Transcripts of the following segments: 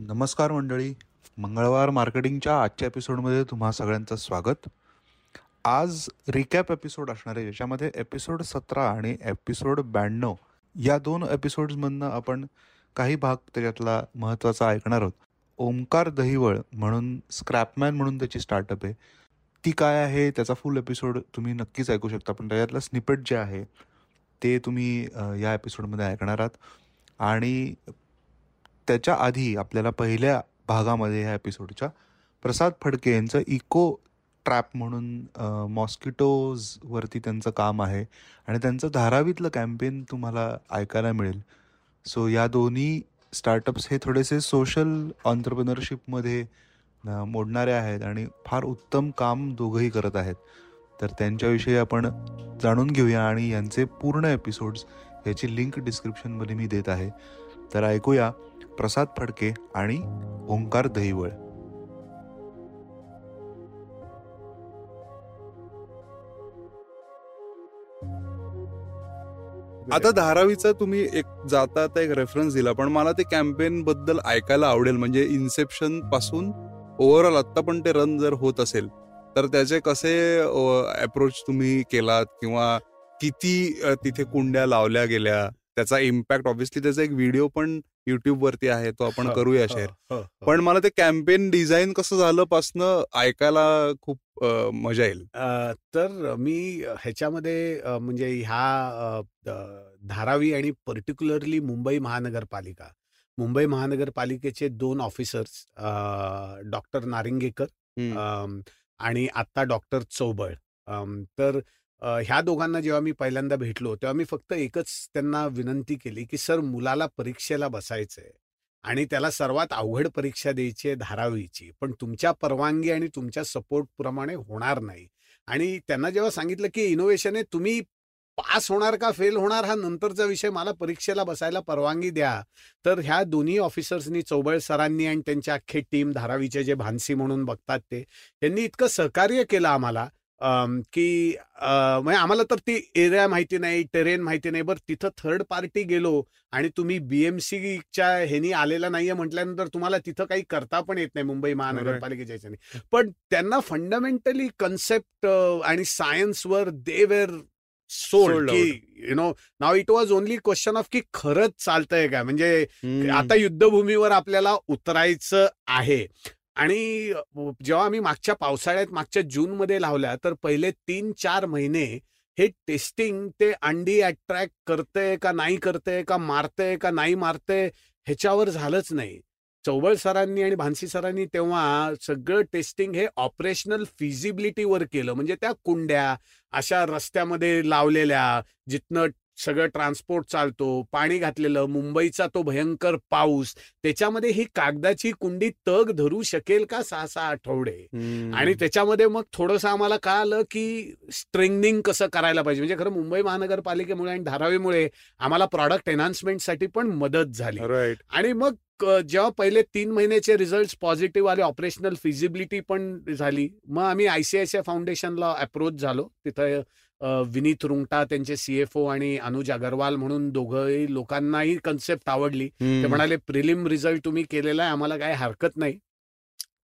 नमस्कार मंडळी. मंगळवार मार्केटिंगच्या आजच्या एपिसोडमध्ये तुम्हा सगळ्यांचं स्वागत. आज रिकॅप एपिसोड असणार आहे ज्याच्यामध्ये एपिसोड सतरा आणि एपिसोड ब्याण्णव या दोन एपिसोड्समधनं आपण काही भाग त्याच्यातला महत्त्वाचा ऐकणार आहोत. ओमकार दहिवळ म्हणून स्क्रॅपमॅन म्हणून त्याची स्टार्टअप आहे. ती काय आहे? त्याचा फुल एपिसोड तुम्ही नक्कीच ऐकू शकता पण त्याच्यातलं स्निपेट जे आहे ते तुम्ही या एपिसोडमध्ये ऐकणार आहात. आणि त्याच्या आधी आपल्याला पहिल्या भागामध्ये ह्या एपिसोडच्या प्रसाद फडके यांचं इको ट्रॅप म्हणून मॉस्किटोजवरती त्यांचं काम आहे. आणि त्यांचं धारावीतलं कॅम्पेन तुम्हाला ऐकायला मिळेल. सो या दोन्ही स्टार्टअप्स हे थोडेसे सोशल ऑन्टरप्रिनरशिपमध्ये मोडणारे आहेत आणि फार उत्तम काम दोघंही करत आहेत. तर त्यांच्याविषयी आपण जाणून घेऊया आणि यांचे पूर्ण एपिसोड्स याची लिंक डिस्क्रिप्शनमध्ये मी देत आहे. तर ऐकूया. प्रसाद फडके आणि ओंकार दहिवळ आता धारावीचा तुम्ही एक जाता एक रेफरन्स दिला पण मला ते कॅम्पेन बद्दल ऐकायला आवडेल. म्हणजे इन्सेप्शनपासून ओव्हरऑल आत्ता पण ते रन जर होत असेल तर त्याचे कसे अप्रोच तुम्ही केलात? किंवा किती तिथे कुंड्या लावल्या गेल्या? त्याचा इम्पॅक्ट ऑब्व्हियसली त्याचा एक व्हिडिओ पण युट्यूब वरती आहे तो आपण करूया शेअर पण मला ते कॅम्पेन डिझाईन कसं झालं पासनं ऐकायला खूप मजा येईल. तर मी ह्याच्यामध्ये म्हणजे ह्या धारावी आणि पर्टिक्युलरली मुंबई महानगरपालिका. मुंबई महानगरपालिकेचे दोन ऑफिसर्स डॉक्टर नारिंगेकर आणि आत्ता डॉक्टर चौबळ. तर ह्या दोघांना जेव्हा मी पहिल्यांदा भेटलो तेव्हा मी फक्त एकच त्यांना विनंती केली की सर मुलाला परीक्षेला बसायचंय आणि त्याला सर्वात अवघड परीक्षा द्यायची आहे धारावीची पण तुमच्या परवानगी आणि तुमच्या सपोर्ट प्रमाणे होणार नाही. आणि त्यांना जेव्हा सांगितलं की इनोव्हेशन आहे तुम्ही पास होणार का फेल होणार हा नंतरचा विषय मला परीक्षेला बसायला परवानगी द्या. तर ह्या दोन्ही ऑफिसर्सनी चौबळ सरांनी आणि त्यांच्या अख्खे टीम धारावीचे जे भानसी म्हणून बघतात ते त्यांनी इतकं सहकार्य केलं आम्हाला की म्हणजे आम्हाला तर ती एरिया माहिती नाही टेरेन माहिती नाही बरं तिथं थर्ड पार्टी गेलो आणि तुम्ही बीएमसीच्या ह्यानी आलेला नाहीये म्हटल्यानंतर तुम्हाला तिथं काही करता पण येत नाही मुंबई महानगरपालिकेच्या ह्याच्याने पण त्यांना फंडामेंटली कन्सेप्ट आणि सायन्सवर दे वेर सोल्ड की you know now it was only question of की खरंच चालतंय का म्हणजे. आता युद्धभूमीवर आपल्याला उतरायचं आहे. आणि जेव्हा आम्ही मागच्या पावसाळ्यात मागच्या जूनमध्ये लावल्या तर पहिले तीन चार महिने हे टेस्टिंग ते अंडी अट्रॅक्ट करतंय का नाही करतंय का मारतंय का नाही मारतंय ह्याच्यावर झालंच नाही. चौबळ सरांनी आणि भानसी सरांनी तेव्हा सगळं टेस्टिंग हे ऑपरेशनल फिजिबिलिटीवर केलं. म्हणजे त्या कुंड्या अशा रस्त्यामध्ये लावलेल्या जिथनं सगळं ट्रान्सपोर्ट चालतो पाणी घातलेलं मुंबईचा तो भयंकर पाऊस त्याच्यामध्ये ही कागदाची कुंडी तग धरू शकेल का सहा सहा आठवडे. आणि त्याच्यामध्ये मग थोडंसं आम्हाला कळालं की स्ट्रेंगनिंग कसं करायला पाहिजे. म्हणजे खरं मुंबई महानगरपालिकेमुळे आणि धारावीमुळे आम्हाला प्रॉडक्ट एन्हान्समेंटसाठी पण मदत झाली. राईट. आणि मग जेव्हा पहिले तीन महिन्याचे रिझल्ट पॉझिटिव्ह आले ऑपरेशनल फिजिबिलिटी पण झाली मग आम्ही आयसीआयसीआय फाउंडेशनला अप्रोच झालो. तिथं विनीत रुंगटा त्यांचे सीएफओ आणि अनुज अगरवाल म्हणून दोघंही लोकांनाही कन्सेप्ट आवडली. ते म्हणाले प्रिलिम रिझल्ट तुम्ही केलेला आहे आम्हाला काही हरकत नाही.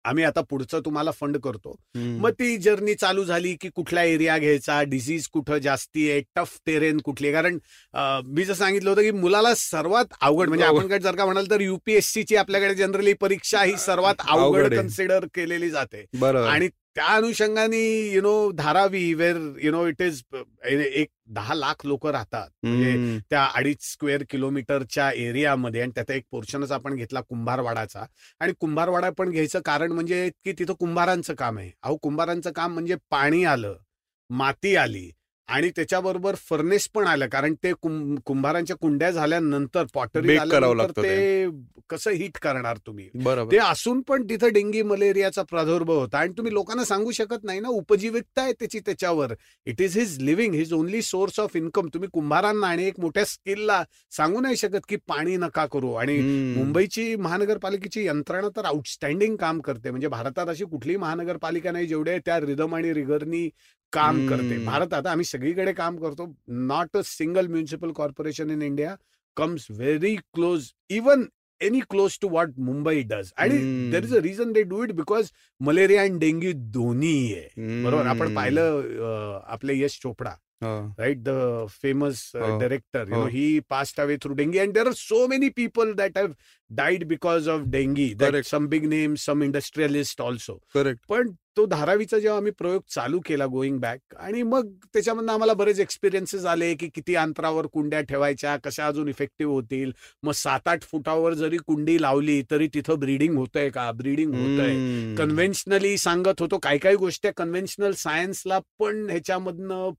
आम्ही आता पुढचं तुम्हाला फंड करतो. मग ती जर्नी चालू झाली की कुठला एरिया घ्यायचा डिझीज कुठं जास्ती आहे टफ टेरेन कुठली आहे? कारण मी जर सांगितलं होतं की मुलाला सर्वात अवघड म्हणजे. आपण जर का म्हणाल तर युपीएससीची आपल्याकडे जनरली परीक्षा ही सर्वात अवघड. कन्सिडर केलेली जाते. आणि त्या अनुषंगाने you know Dharavi where you know it is एक दहा लाख लोक राहतात. म्हणजे. त्या अडीच स्क्वेअर किलोमीटरच्या एरियामध्ये आणि त्याचा एक पोर्शनच आपण घेतला कुंभारवाडाचा. आणि कुंभारवाडा पण घ्यायचं कारण म्हणजे की तिथं कुंभारांचं काम आहे. अहो कुंभारांचं काम म्हणजे पाणी आलं माती आली आणि त्याच्याबरोबर फर्नेस पण आलं. कारण ते कुं- कुंभारांच्या कुंड्या झाल्यानंतर पॉटरी झाल्यानंतर ते कसं हिट करणार तुम्ही? बरोबर. ते असून पण तिथं डेंगी मलेरियाचा प्रादुर्भाव होता. आणि तुम्ही लोकांना सांगू शकत नाही ना उपजीविकता आहे त्याची त्याच्यावर. It is his living his only source of income तुम्ही कुंभारांना आणि एक मोठ्या स्किलला सांगू नाही शकत की पाणी नका करू. आणि. मुंबईची महानगरपालिकेची यंत्रणा तर आउटस्टँडिंग काम करते. म्हणजे भारतात अशी कुठलीही महानगरपालिका नाही जेवढे त्या रिदम आणि रिगरनी काम करते. भारतात आम्ही सगळीकडे काम करतो. Not a single municipal corporation in India comes very close even any close to what Mumbai does आणि there is a reason they do it because malaria and dengue दोन्ही आहे बरोबर? आपण पाहिलं आपले Yash Chopra right the famous director you know he. Passed away through dengue and there are so many people that have died because of dengue some big name some industrialist also correct पण तो धारावीचा जेव्हा आम्ही प्रयोग चालू केला going back आणि मग त्याच्यामधनं आम्हाला बरेच एक्सपिरियन्सेस आले की किती अंतरावर कुंड्या ठेवायच्या कशा अजून इफेक्टिव्ह होतील मग सात आठ फुटावर जरी कुंडी लावली तरी तिथं ब्रीडिंग होतंय का? ब्रीडिंग होतंय. कन्व्हेन्शनली सांगत होतो काही काही गोष्टी कन्व्हेन्शनल सायन्सला पण ह्याच्यामधनं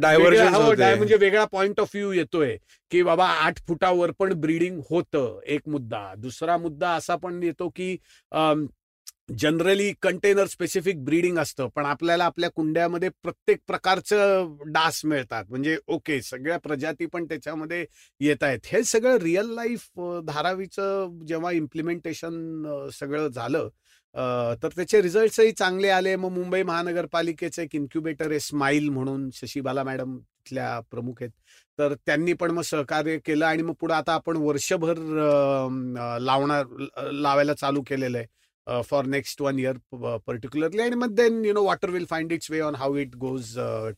डायव्हर्जन हो, म्हणजे वेगळा पॉइंट ऑफ व्ह्यू येतोय की बाबा आठ फुटावर पण ब्रीडिंग होतं एक मुद्दा. दुसरा मुद्दा असा पण येतो की जनरली कंटेनर स्पेसिफिक ब्रीडिंग असतं पण आपल्याला आपल्या कुंड्यामध्ये प्रत्येक प्रकारचं डास मिळतात. म्हणजे ओके सगळ्या प्रजाती पण त्याच्यामध्ये येत आहेत. हे सगळं रिअल लाईफ धारावीचं जेव्हा इम्प्लिमेंटेशन सगळं झालं तर त्याचे रिझल्ट्सही चांगले आले. मग मुंबई महानगरपालिकेचं एक इन्क्युबेटर आहे स्माईल म्हणून शशीबाला मॅडम तिथल्या प्रमुख आहेत. तर त्यांनी पण मग सहकार्य केलं आणि मग पुढे आता आपण वर्षभर लावणार लावायला चालू केलेलं आहे. For next one year particularly आणि मग then you know water will find its way on how it goes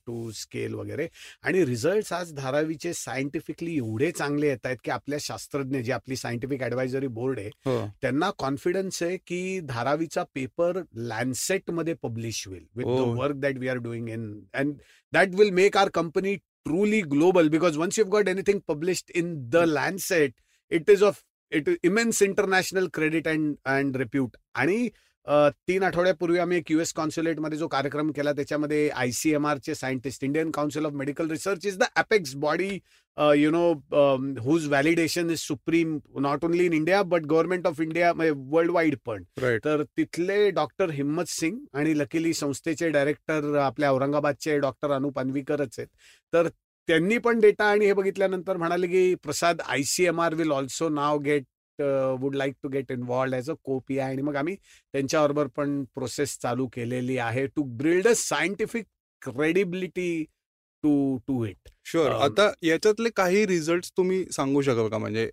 to scale वगैरे आणि रिझल्ट आज धारावीचे सायंटिफिकली एवढे चांगले येत आहेत की आपल्या शास्त्रज्ञ जे आपली सायंटिफिक ॲडवायझरी बोर्ड आहे हो. त्यांना कॉन्फिडन्स आहे की धारावीचा पेपर लँडसेटमध्ये पब्लिश होईल with the. Work that we are doing in and that will make our company truly global because once you got anything published in the Lancet it is of it immense international credit and and repute. आणि तीन आठवड्यापूर्वी आम्ही एक US कॉन्सुलेटमध्ये जो कार्यक्रम केला त्याच्यामध्ये I C M आरचे scientist Indian council of medical research is the apex body you know whose validation is supreme not only in India but government of India worldwide पण. तर तिथले डॉक्टर हिम्मत सिंग आणि लकीली संस्थेचे डायरेक्टर आपल्या औरंगाबादचे doctor Anup अन्वीकरच आहेत. तर त्यांनी पण डेटा आणि हे बघितल्यानंतर म्हणाले की Prasad I C M R will also now get would like to get involved as a co P I आणि मग आम्ही त्यांच्याबरोबर पण प्रोसेस चालू केलेली आहे to build a scientific credibility to to it. Sure. आता याच्यातले काही रिझल्ट तुम्ही सांगू शकाल का? म्हणजे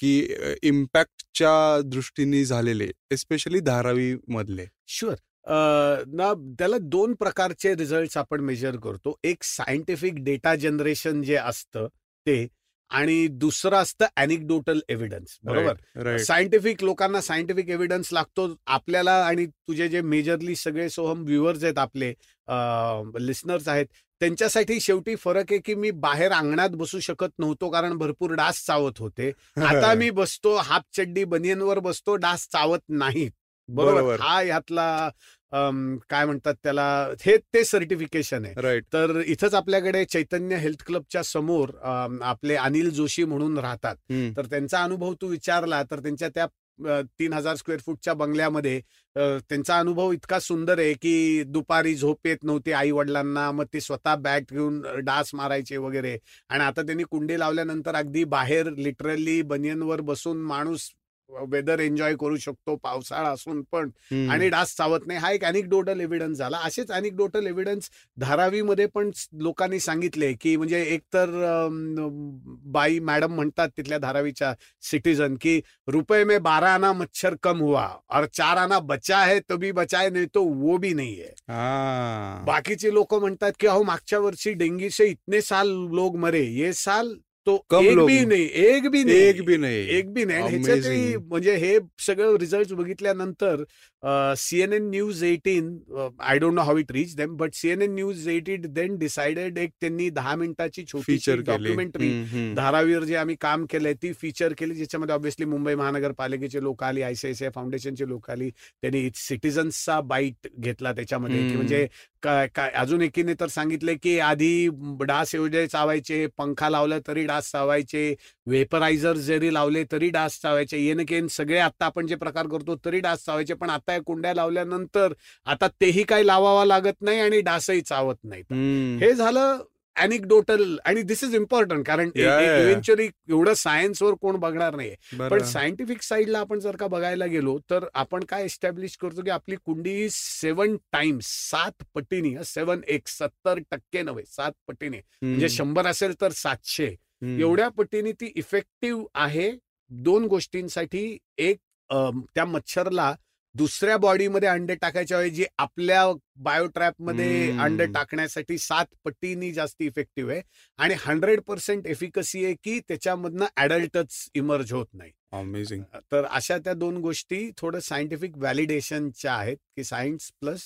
की इम्पॅक्टच्या दृष्टीने झालेले एस्पेशली धारावी मधले. शुअर. ना त्याला दोन प्रकारचे रिझल्ट आपण मेजर करतो. एक सायंटिफिक डेटा जनरेशन जे असतं ते आणि दुसरं असतं अॅनिकडोटल एव्हिडन्स बरोबर? सायंटिफिक लोकांना सायंटिफिक एव्हिडन्स लागतो. आपल्याला आणि तुझे जे मेजरली सगळे सोहम व्ह्युअर्स आहेत आपले लिस्नर्स आहेत त्यांच्यासाठी शेवटी फरक आहे की मी बाहेर अंगणात बसू शकत नव्हतो कारण भरपूर डास चावत होते. आता मी बसतो हाफ चड्डी बनियनवर बसतो डास चावत नाहीत. बरोबर. हा यातला काय म्हणतात त्याला हे ते सर्टिफिकेशन आहे. राईट. तर इथंच आपल्याकडे चैतन्य हेल्थ क्लबच्या समोर आपले अनिल जोशी म्हणून राहतात. तर त्यांचा अनुभव तू विचारला तर त्यांच्या त्या तीन हजार स्क्वेअर फूटच्या बंगल्यामध्ये त्यांचा अनुभव इतका सुंदर आहे की दुपारी झोप येत नव्हती आई वडिलांना मग ते स्वतः बॅट घेऊन डास मारायचे वगैरे. आणि आता त्यांनी कुंडी लावल्यानंतर अगदी बाहेर लिटरली बनियनवर बसून माणूस वेदर एन्जॉय करू शकतो पावसाळा असून पण. आणि डास चावत नाही हा एक अॅनिकडोटल एव्हिडन्स झाला. असेच अॅनिकडोटल एव्हिडन्स धारावीमध्ये पण लोकांनी सांगितले की म्हणजे एकतर बाई मॅडम म्हणतात तिथल्या धारावीच्या सिटीजन की रुपये में बारह आना मच्छर कम हुआ और चार आना बचा है तो भी बचा है नहीं तो वो भी नहीं है. हा. बाकीचे लोक म्हणतात की अहो मागच्या वर्षी डेंगी से इतने साल लोग मरे. ये साल तो कम एक भी नाही एक भी नाही एक बी नाही एक बी नाही ह्याच्यातही. म्हणजे हे सगळं रिझल्ट बघितल्यानंतर CNN news eighteen I don't know how it reach them but CNN news eighteen then decided एक त्यांनी दहा मिनिटाची छोटी डॉक्युमेंटरी. धारावीवर जे आम्ही काम केलंय ती फीचर केली ज्याच्यामध्ये ऑब्व्हियसली मुंबई महानगरपालिकेचे लोक आली आयसीआयसीआय फाउंडेशनचे लोक आली त्यांनी सिटीजन्सचा बाईट घेतला त्याच्यामध्ये. म्हणजे काय काय अजून एकीने तर सांगितले की आधी डास एवढे चावायचे पंखा लावला तरी डास चावायचे वेपरायझर जरी लावले तरी डास चावायचे येन केन सगळे आता आपण जे प्रकार करतो तरी डास चावायचे पण आता या कुंड्या लावल्यानंतर आता तेही काही लावावा लागत नाही आणि डासही चावत नाहीत. हे झालं अॅनिकडोटल आणि दिस इज इम्पॉर्टंट कारण. इव्हेंच्युअली एवढं सायन्सवर कोण बघणार नाही पण. सायंटिफिक साईडला आपण जर का बघायला गेलो तर आपण काय एस्टॅब्लिश करतो की आपली कुंडी सेवन टाइम्स सात पटीने सेवन एक सत्तर टक्के नव्हे सात पटीने म्हणजे शंभर असेल तर सातशे. एवढ्या पटीने ती इफेक्टिव्ह आहे दोन गोष्टींसाठी एक त्या मच्छरला दुसऱ्या बॉडीमध्ये अंडे टाकायच्या ऐवजी आपल्या बायोट्रॅपमध्ये हम्म. अंडे टाकण्यासाठी सात पटींनी जास्त इफेक्टिव्ह आहे आणि हंड्रेड पर्सेंट एफिकसी आहे की त्याच्यामधनं ॲडल्टच इमर्ज होत नाही अमेझिंग तर अशा त्या दोन गोष्टी थोडं सायंटिफिक व्हॅलिडेशनच्या आहेत की science plus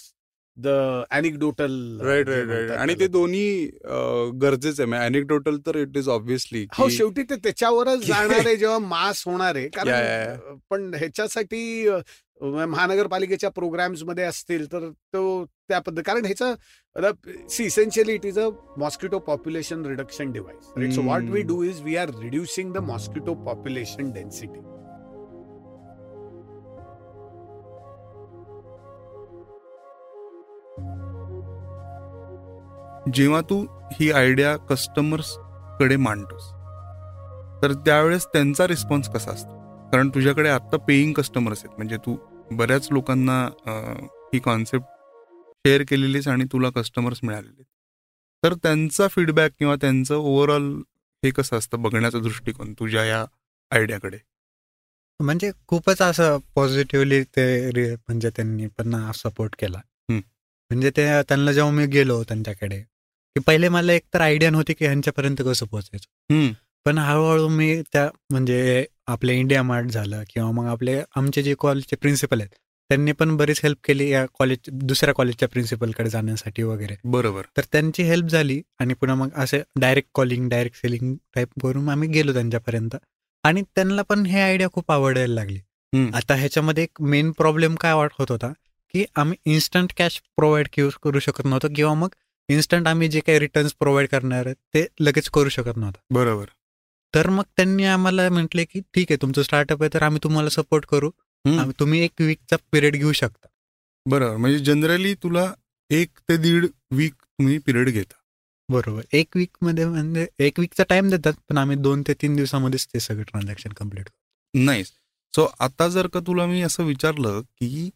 the anecdotal right right right आणि ते दोन्ही गरजेचं आहे. म्हणजे अनेक्डोटल तर इट इज ऑब्व्हियसली हो शेवटी ते त्याच्यावरच जाणार आहे जेव्हा मास होणार आहे. कारण पण ह्याच्यासाठी अ, महानगरपालिकेच्या प्रोग्राम्समध्ये असतील तर तो त्या पद्धत कारण ह्याचं see essentially it is a mosquito population reduction device so what we. Do is we are reducing the mosquito population density जेव्हा तू ही आयडिया कस्टमर्सकडे मांडतोस तर त्यावेळेस त्यांचा रिस्पॉन्स कसा असतो? कारण तुझ्याकडे आता पेईंग कस्टमर्स आहेत. म्हणजे तू बऱ्याच लोकांना ही कॉन्सेप्ट शेअर केलेलीस आणि तुला कस्टमर्स मिळालेले तर त्यांचा फीडबॅक किंवा त्यांचं ओव्हरऑल हे कसं असतं बघण्याचा दृष्टिकोन तुझ्या या आयडियाकडे म्हणजे खूपच असं पॉझिटिव्हली ते म्हणजे त्यांनी पण सपोर्ट केला. म्हणजे ते त्यांना जेव्हा मी गेलो त्यांच्याकडे की पहिले मला एक तर आयडिया नव्हती की ह्यांच्यापर्यंत कसं पोहोचायचं. पण हळूहळू मी त्या म्हणजे आपले इंडिया मार्ट झालं किंवा मग आपले आमचे जे कॉलेजचे प्रिन्सिपल आहेत त्यांनी पण बरीच हेल्प केली या कॉलेज दुसऱ्या कॉलेजच्या प्रिन्सिपलकडे जाण्यासाठी वगैरे. बरोबर. तर त्यांची हेल्प झाली आणि पुन्हा मग असे direct calling direct selling type करून आम्ही गेलो त्यांच्यापर्यंत. आणि त्यांना पण हे आयडिया खूप आवडायला लागली. आता ह्याच्यामध्ये एक मेन प्रॉब्लेम काय वाटत होत होता की आम्ही इन्स्टंट कॅश प्रोव्हाइड करू शकत नव्हतो किंवा मग इन्स्टंट आम्ही जे काही रिटर्न्स प्रोव्हाइड करणार आहेत ते लगेच करू शकत नव्हतं. बरोबर. तर मग त्यांनी आम्हाला म्हटले की ठीक आहे तुमचं स्टार्टअप आहे तर आम्ही तुम्हाला सपोर्ट करू. तुम्ही एक वीकचा पिरियड घेऊ शकता. बरोबर. म्हणजे जनरली तुला एक ते दीड वीक तुम्ही पिरियड घेता. बरोबर. एक वीकमध्ये म्हणजे एक वीकचा टाइम देतात पण आम्ही दोन ते तीन दिवसामध्येच ते सगळे ट्रान्झॅक्शन कंप्लीट नाही सो आता जर का तुला मी असं विचारलं की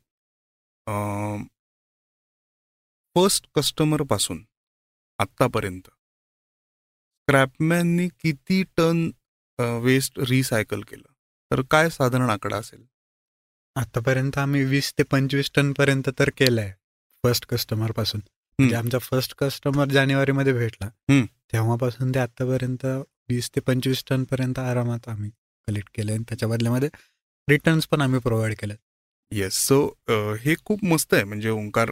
फर्स्ट कस्टमरपासून आत्तापर्यंत. स्क्रॅपमॅननी किती टन वेस्ट रिसायकल केलं? तर काय साधारण आकडा असेल? आतापर्यंत आम्ही वीस ते पंचवीस टन पर्यंत तर केलंय फर्स्ट कस्टमरपासून. म्हणजे आमचा फर्स्ट कस्टमर जानेवारी मध्ये भेटला. तेव्हापासून ते आतापर्यंत वीस ते पंचवीस टन पर्यंत आरामात आम्ही कलेक्ट केले आणि त्याच्या बदल्यामध्ये रिटर्न्स पण आम्ही प्रोव्हाइड केले येस सो हे खूप मस्त आहे. म्हणजे ओंकार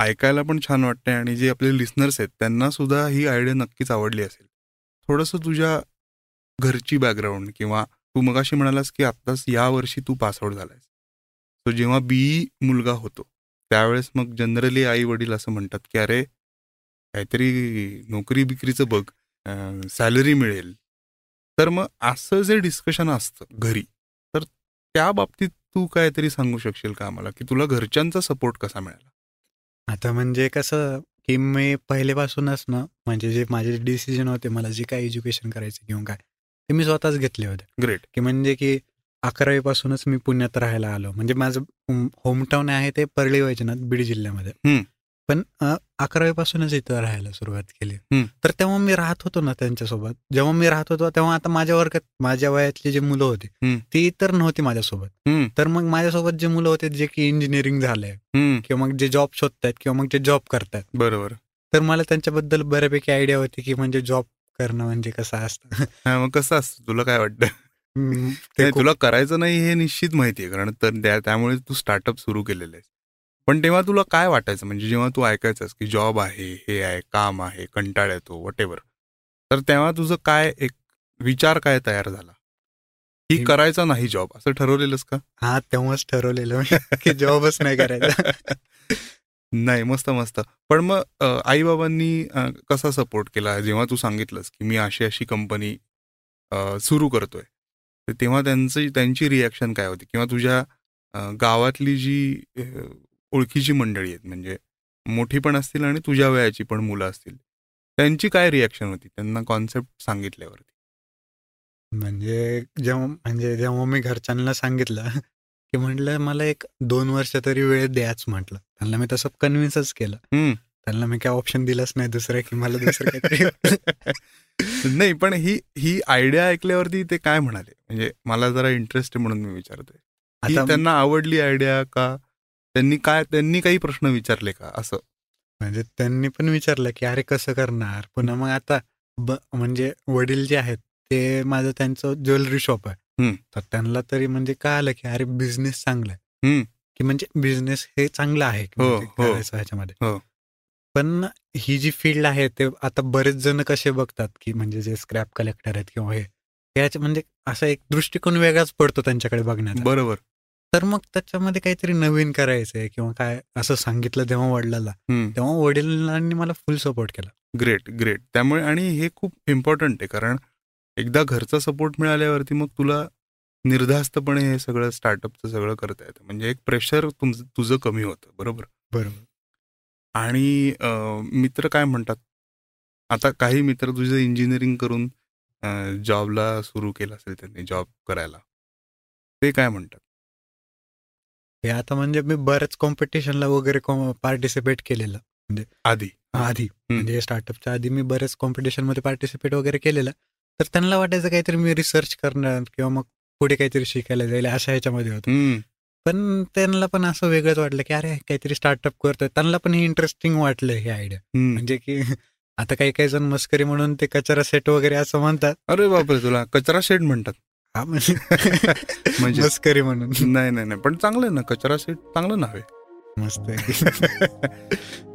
ऐकायला पण छान वाटतंय आणि जे आपले लिस्नर्स आहेत त्यांना सुद्धा ही आयडिया नक्कीच आवडली असेल. थोडंसं तुझ्या घरची बॅकग्राऊंड किंवा तू मगाशी म्हणालास की आत्ताच या वर्षी तू पासआउट झालायस. सो जेव्हा बी मुलगा होतो त्यावेळेस मग जनरली आई वडील असं म्हणतात की अरे काहीतरी नोकरी बिक्रीचं बघ सॅलरी मिळेल. तर मग असं जे डिस्कशन असतं घरी तर त्या बाबतीत तू काहीतरी सांगू शकशील का आम्हाला? की तुला घरच्यांचा सपोर्ट कसा मिळाला? आता म्हणजे कसं की मी पहिलेपासूनच ना म्हणजे जे माझे डिसिजन होते मला जे काही एज्युकेशन करायचं किंवा काय ते मी स्वतःच घेतले होते. ग्रेट की म्हणजे की अकरावीपासूनच मी पुण्यात राहायला आलो. म्हणजे माझं होमटाऊन आहे ते परळी वैजनाथ बीड जिल्ह्यामध्ये. पण अकरावीपासूनच इथं राहायला सुरुवात केली. तर तेव्हा मी राहत होतो ना त्यांच्यासोबत. जेव्हा मी राहत होतो तेव्हा आता माझ्या वर्गात माझ्या वयातली जी मुलं होती. ती तर नव्हती माझ्यासोबत. तर मग माझ्यासोबत जे मुलं होते जे की इंजिनिअरिंग झालंय किंवा मग जे जॉब शोधतायत किंवा मग जे जॉब करतायत. बरोबर. तर मला त्यांच्याबद्दल बऱ्यापैकी आयडिया होती की म्हणजे जॉब करणं म्हणजे कसं असतं. मग कसं असतं? तुला काय वाटतं? ते तुला करायचं नाही हे निश्चित माहिती आहे कारण तर त्या- त्यामुळे तू स्टार्टअप सुरू केलेलं आहेस. पण तेव्हा तुला काय वाटायचं? म्हणजे जेव्हा तू ऐकायचंस की जॉब आहे हे आहे काम आहे कंटाळ येतो वट तर तेव्हा तुझं काय एक विचार काय तयार झाला? की हे- करायचा नाही जॉब असं ठरवलेलंस का? हा तेव्हाच ठरवलेलं की जॉबच नाही करायचा. नाही मस्त मस्त. पण मग आई बाबांनी कसा सपोर्ट केला? जेव्हा तू सांगितलंस की मी अशी अशी कंपनी सुरू करतोय तेव्हा त्यांचं त्यांची रिॲक्शन काय होती? किंवा तुझ्या गावातली जी ओळखीची मंडळी आहेत. म्हणजे मोठी पण असतील आणि तुझ्या वयाची पण मुलं असतील. त्यांची काय रिॲक्शन होती? त्यांना कॉन्सेप्ट सांगितल्यावरती. म्हणजे जेव्हा म्हणजे जेव्हा मी घरच्यांना सांगितलं की म्हटलं मला एक दोन वर्ष तरी वेळ द्याच म्हटलं. त्यांना मी तसं कन्व्हिन्सच केलं. त्यांना मी काय ऑप्शन दिलंच नाही दुसरं की मला दुसरं काहीतरी. नाही पण ही ही आयडिया ऐकल्यावरती ते काय म्हणाले? म्हणजे मला जरा इंटरेस्ट आहे म्हणून मी विचारतोय. ही आता त्यांना आवडली आयडिया का? त्यांनी काय त्यांनी काही प्रश्न विचारले का असं म्हणजे त्यांनी पण विचारलं की अरे कसं करणार पुन्हा मग आता म्हणजे वडील जे आहेत ते माझं त्यांचं ज्वेलरी शॉप आहे. तर त्यांना तरी म्हणजे कळालं की अरे बिझनेस चांगला आहे. की म्हणजे बिझनेस हे चांगलं आहे हो, म्हणजे हो. करायचं ह्याच्यामध्ये हो. पण ही जी फील्ड आहे ते आता बरेच जण कसे बघतात की म्हणजे जे स्क्रॅप कलेक्टर आहेत किंवा हे म्हणजे असा एक दृष्टिकोन वेगळाच पडतो त्यांच्याकडे बघण्याचा बरोबर तर मग त्याच्यामध्ये काहीतरी नवीन करायचंय किंवा काय असं सांगितलं तेव्हा वडिलाला. तेव्हा वडिलांनी मला फुल सपोर्ट केला. ग्रेट ग्रेट त्यामुळे आणि हे खूप इम्पॉर्टंट आहे कारण एकदा घरचा सपोर्ट मिळाल्यावरती मग तुला निर्धास्तपणे हे सगळं स्टार्टअपचं सगळं करता येतं. म्हणजे एक प्रेशर तुमचं तुझं कमी होतं बरोबर? बरोबर. आणि मित्र काय म्हणतात? आता काही मित्र तुझं इंजिनिअरिंग करून जॉबला सुरू केलं असेल त्यांनी जॉब करायला. ते काय म्हणतात? हे आता म्हणजे मी बऱ्याच कॉम्पिटिशनला वगैरे पार्टिसिपेट केलेलं. आधी. आधी. म्हणजे स्टार्टअपच्या आधी मी बऱ्याच कॉम्पिटिशनमध्ये पार्टिसिपेट वगैरे केलेलं. तर त्यांना वाटायचं काहीतरी मी रिसर्च करणार किंवा मग पुढे काहीतरी शिकायला जाईल अशा ह्याच्यामध्ये होतं. पण त्यांना पण असं वेगळंच वाटलं की अरे काहीतरी स्टार्टअप करतोय. त्यांना पण हे इंटरेस्टिंग वाटलं हे आयडिया. म्हणजे की आता काही काही जण मस्करी म्हणून ते कचरा सेट वगैरे असं म्हणतात. अरे बापरे तुला कचरा शेड म्हणतात. हा म्हणजे म्हणजे मस्करी म्हणून. नाही नाही नाही. पण चांगलं ना कचरा शेड चांगलं नाव आहे. मस्त आहे.